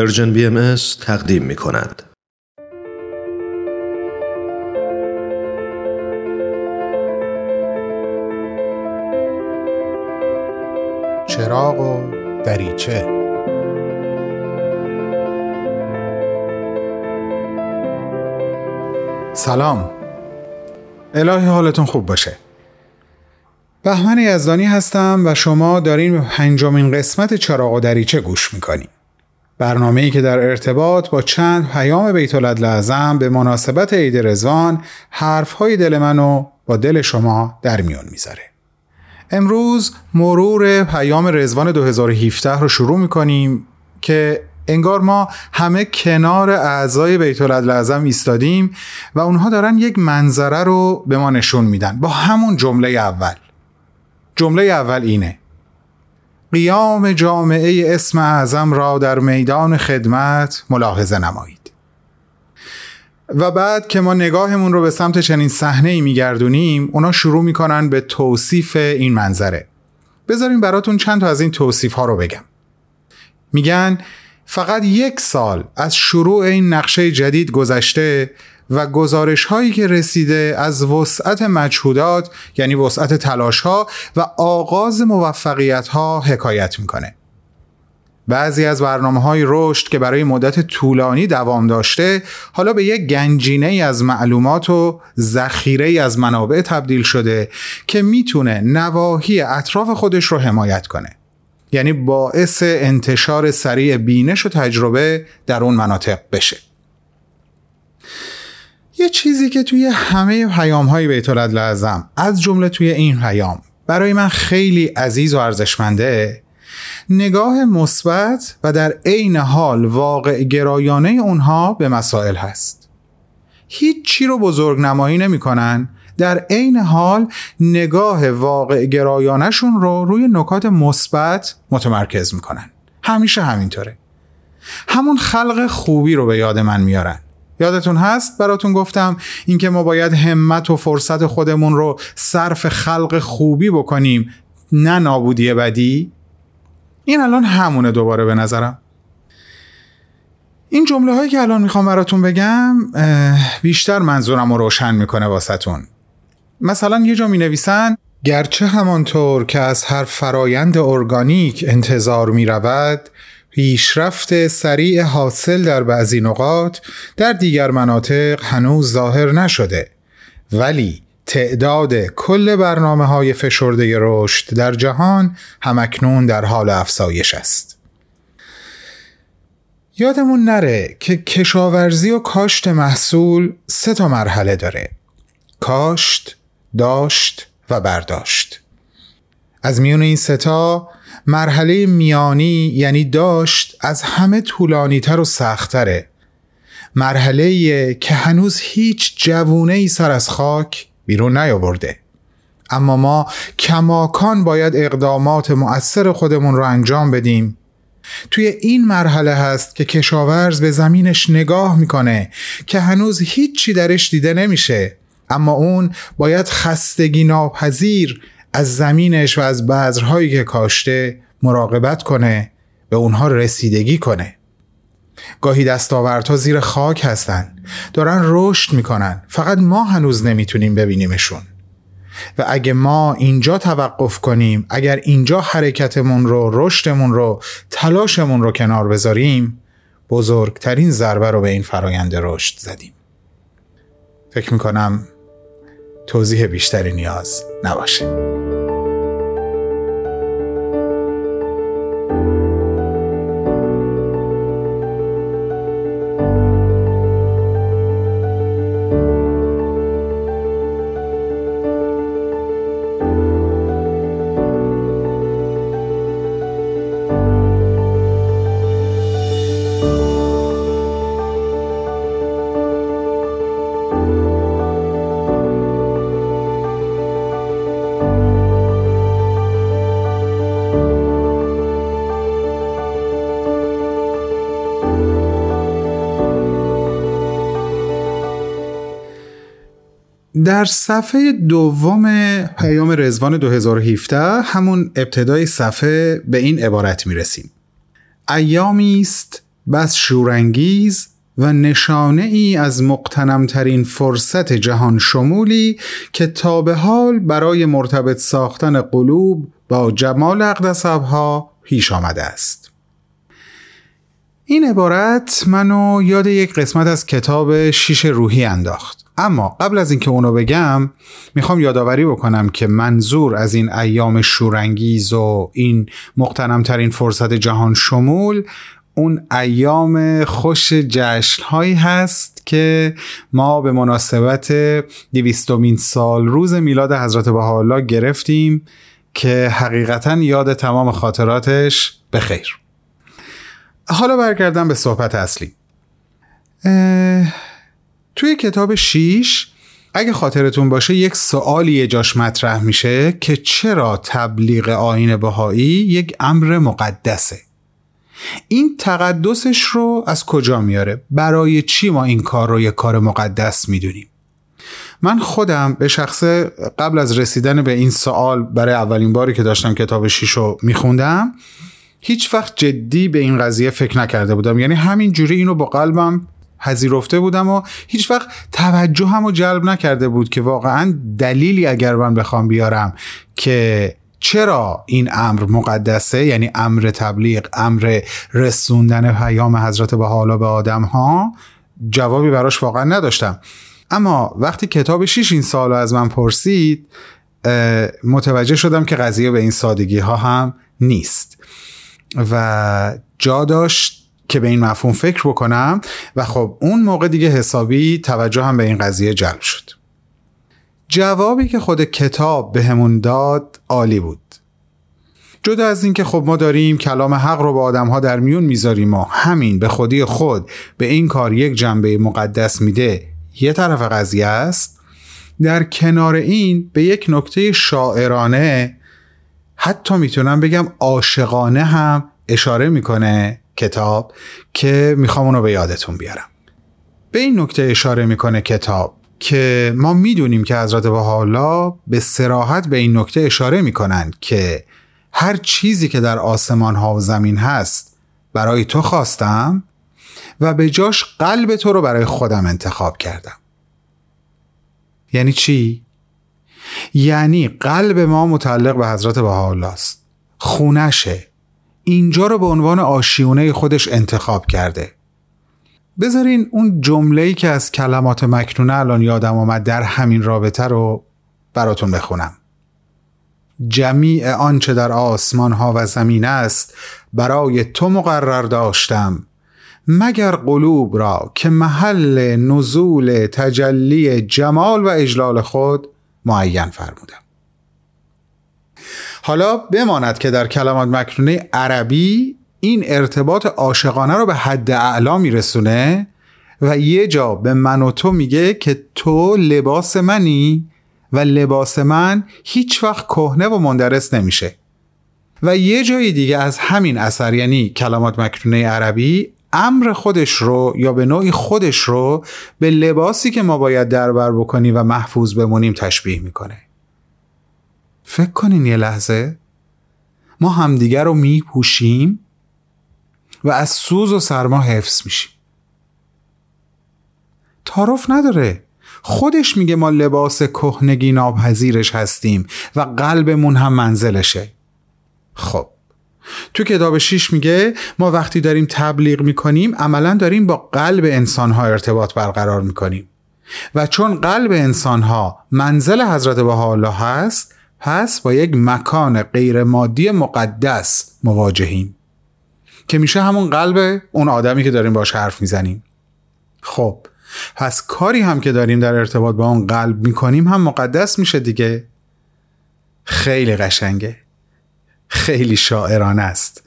پرژن بی ام تقدیم می کند. چراغ و دریچه. سلام. الهی حالتون خوب باشه. بهمن یزدانی هستم و شما دارین به پنجمین قسمت چراغ و دریچه گوش می‌کنیم برنامه‌ای که در ارتباط با چند پیام بیت اعظم به مناسبت عید رزوان حرفهای دل منو با دل شما در میون می‌ذاره. امروز مرور پیام رزوان 2017 رو شروع می‌کنیم که انگار ما همه کنار اعضای بیت اعظم ایستادیم و اونها دارن یک منظره رو به ما نشون میدن با همون جمله اول. جمله اول اینه قیام جامعه اسم اعظم را در میدان خدمت ملاحظه نمایید. و بعد که ما نگاهمون رو به سمت چنین صحنه ای میگردونیم اونا شروع می‌کنن به توصیف این منظره. بذارین براتون چند تا از این توصیف ها رو بگم. میگن فقط یک سال از شروع این نقشه جدید گذشته و گزارش هایی که رسیده از وسعت مجهودات یعنی وسعت تلاش ها و آغاز موفقیت ها حکایت می‌کنه. بعضی از برنامه های رشد که برای مدت طولانی دوام داشته حالا به یک گنجینه از معلومات و ذخیره از منابع تبدیل شده که می‌تونه نواحی اطراف خودش رو حمایت کنه. یعنی باعث انتشار سریع بینش و تجربه در اون مناطق بشه. یه چیزی که توی همه پیام های بیت لازم از جمله توی این پیام برای من خیلی عزیز و ارزشمنده نگاه مثبت و در عین حال واقع گرایانه اونها به مسائل هست. هیچ چی رو بزرگ نمایی نمی‌کنن در عین حال نگاه واقع گرایانشون رو روی نکات مثبت متمرکز می‌کنن. همیشه همینطوره. همون خلق خوبی رو به یاد من میارن. یادتون هست؟ براتون گفتم اینکه ما باید همت و فرصت خودمون رو صرف خلق خوبی بکنیم نه نابودی بدی. این الان همونه دوباره به نظرم. این جمله هایی که الان می‌خوام براتون بگم بیشتر منظورم رو روشن می‌کنه واسهتون. مثلا یه جا می نویسن گرچه همانطور که از هر فرایند ارگانیک انتظار می رود پیشرفت سریع حاصل در بعضی نقاط در دیگر مناطق هنوز ظاهر نشده. ولی تعداد کل برنامه های فشرده رشد در جهان همکنون در حال افزایش است. یادمون نره که کشاورزی و کاشت محصول سه تا مرحله داره. کاشت، داشت و برداشت. از میون این ستا مرحله میانی یعنی داشت از همه طولانی تر و سختره مرحله که هنوز هیچ جوونه ای سر از خاک بیرون نیاورده. اما ما کماکان باید اقدامات مؤثر خودمون رو انجام بدیم. توی این مرحله هست که کشاورز به زمینش نگاه می‌کنه که هنوز هیچی درش دیده نمیشه. اما اون باید خستگی ناپذیر از زمینش و از بذرهایی که کاشته مراقبت کنه به اونها رسیدگی کنه. گاهی دستاوردها زیر خاک هستن. دارن رشد می‌کنن. فقط ما هنوز نمی‌تونیم ببینیمشون. و اگه ما اینجا توقف کنیم اگر اینجا حرکتمون رو رشدمون رو تلاشمون رو کنار بذاریم بزرگترین ضربه رو به این فرایند رشد زدیم. فکر می‌کنم توضیح بیشتری نیاز نباشه. در صفحه دوم پیام رزوان 2017 همون ابتدای صفحه به این عبارت می رسیم ایامی است بس شورانگیز و نشانه ای از مقتنمترین فرصت جهان شمولی که تا به حال برای مرتبط ساختن قلوب با جمال اقدس ها پیش آمده است. این عبارت منو یاد یک قسمت از کتاب شیش روحی انداخت. اما قبل از اینکه اونو بگم می‌خوام یادآوری بکنم که منظور از این ایام شورانگیز و این مقتنمترین فرصت جهان شمول اون ایام خوش جشن هایی هست که ما به مناسبت دیویستومین سال روز میلاد حضرت بهاءالله گرفتیم که حقیقتا یاد تمام خاطراتش به خیر. حالا برگردم به صحبت اصلی. توی کتاب شیش اگه خاطرتون باشه یک سوالی جاش مطرح میشه که چرا تبلیغ آین بهایی یک امر مقدسه؟ این تقدسش رو از کجا میاره؟ برای چی ما این کار رو یک کار مقدس می‌دونیم؟ من خودم به شخص قبل از رسیدن به این سوال برای اولین باری که داشتم کتاب شیش رو میخوندم هیچ وقت جدی به این قضیه فکر نکرده بودم. یعنی همین جوری اینو با قلبم پذیرفته بودم و هیچ وقت توجه هم رو جلب نکرده بود که واقعا دلیلی اگر من بخوام بیارم که چرا این امر مقدسه یعنی امر تبلیغ امر رسوندن پیام حضرت به حالا به آدم ها جوابی براش واقعا نداشتم. اما وقتی کتاب شیش این سال از من پرسید متوجه شدم که قضیه به این سادگی ها هم نیست. و جا داشت که به این مفهوم فکر بکنم و خب اون موقع دیگه حسابی توجه هم به این قضیه جلب شد. جوابی که خود کتاب بهمون به داد عالی بود. جدا از اینکه خب ما داریم کلام حق رو با آدم ها در میون می‌ذاریم و همین به خودی خود به این کار یک جنبه مقدس میده یه طرف قضیه است. در کنار این به یک نکته شاعرانه حتی می‌تونم بگم عاشقانه هم اشاره می‌کنه کتاب که می‌خوام اونو به یادتون بیارم. به این نکته اشاره می‌کنه کتاب که ما می‌دونیم که حضرت بهاءالله به سراحت به این نکته اشاره می‌کنن که هر چیزی که در آسمان ها و زمین هست برای تو خواستم و به جاش قلب تو رو برای خودم انتخاب کردم. یعنی چی؟ یعنی قلب ما متعلق به حضرت بهاءالله است. خونشه. اینجا رو به عنوان آشیونه خودش انتخاب کرده. بذارین اون جمله‌ای که از کلمات مکنونه الان یادم آمد در همین رابطه رو براتون بخونم. جمیع آنچه در آسمان ها و زمین است برای تو مقرر داشتم. مگر قلوب را که محل نزول تجلی جمال و اجلال خود معین فرمودم. حالا بماند که در کلمات مکنونه عربی این ارتباط عاشقانه رو به حد اعلا میرسونه و یه جا به من و تو میگه که تو لباس منی و لباس من هیچ وقت کهنه و مندرس نمیشه. و یه جای دیگه از همین اثر یعنی کلمات مکنونه عربی امر خودش رو یا به نوعی خودش رو به لباسی که ما باید دربر بکنیم و محفوظ بمونیم تشبیه می‌کنه. فکر کنین یه لحظه. ما همدیگر رو میپوشیم و از سوز و سرما حفظ میشیم. تعارف نداره. خودش میگه ما لباس کهنگی ناپذیرش هستیم و قلبمون هم منزلشه. خب. تو کتاب شیش میگه ما وقتی داریم تبلیغ می‌کنیم عملا داریم با قلب انسانها ارتباط برقرار می‌کنیم. و چون قلب انسانها منزل حضرت بهاءالله هست پس با یک مکان غیر مادی مقدس مواجهیم. که میشه همون قلب اون آدمی که داریم باش حرف می‌زنیم. خب پس کاری هم که داریم در ارتباط با اون قلب می‌کنیم هم مقدس میشه دیگه. خیلی قشنگه. خیلی شاعرانه است.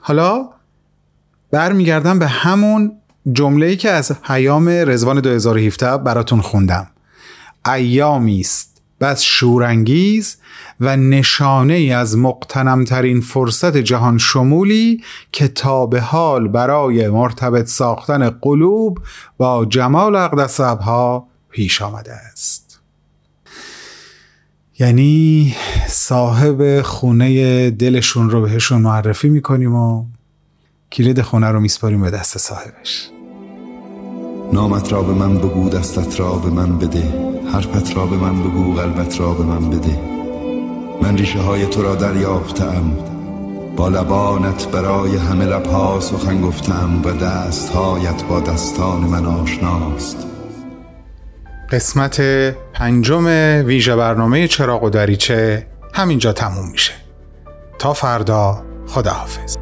حالا برمیگردم به همون جمله که از حیام رزوان 2017 براتون خوندم. ایامی است. بس شورانگیز و نشانه ای از مقتنمترین فرصت جهان شمولی که تا به حال برای مرتبط ساختن قلوب با جمال اقدس ها پیش آمده است. یعنی صاحب خونه دلشون رو بهشون معرفی می‌کنیم و کلید خونه رو میسپاریم به دست صاحبش. نامت را به من بگو دستت را به من بده. حرفت را به من بگو قلبت را به من بده. من ریشه های تو را دریافتم با لبانت برای همه لبها سخن گفتم و دستهایت با دستان من آشناست. قسمت پنجم ویژه برنامه چراغ و دریچه همینجا تموم میشه. تا فردا خداحافظ.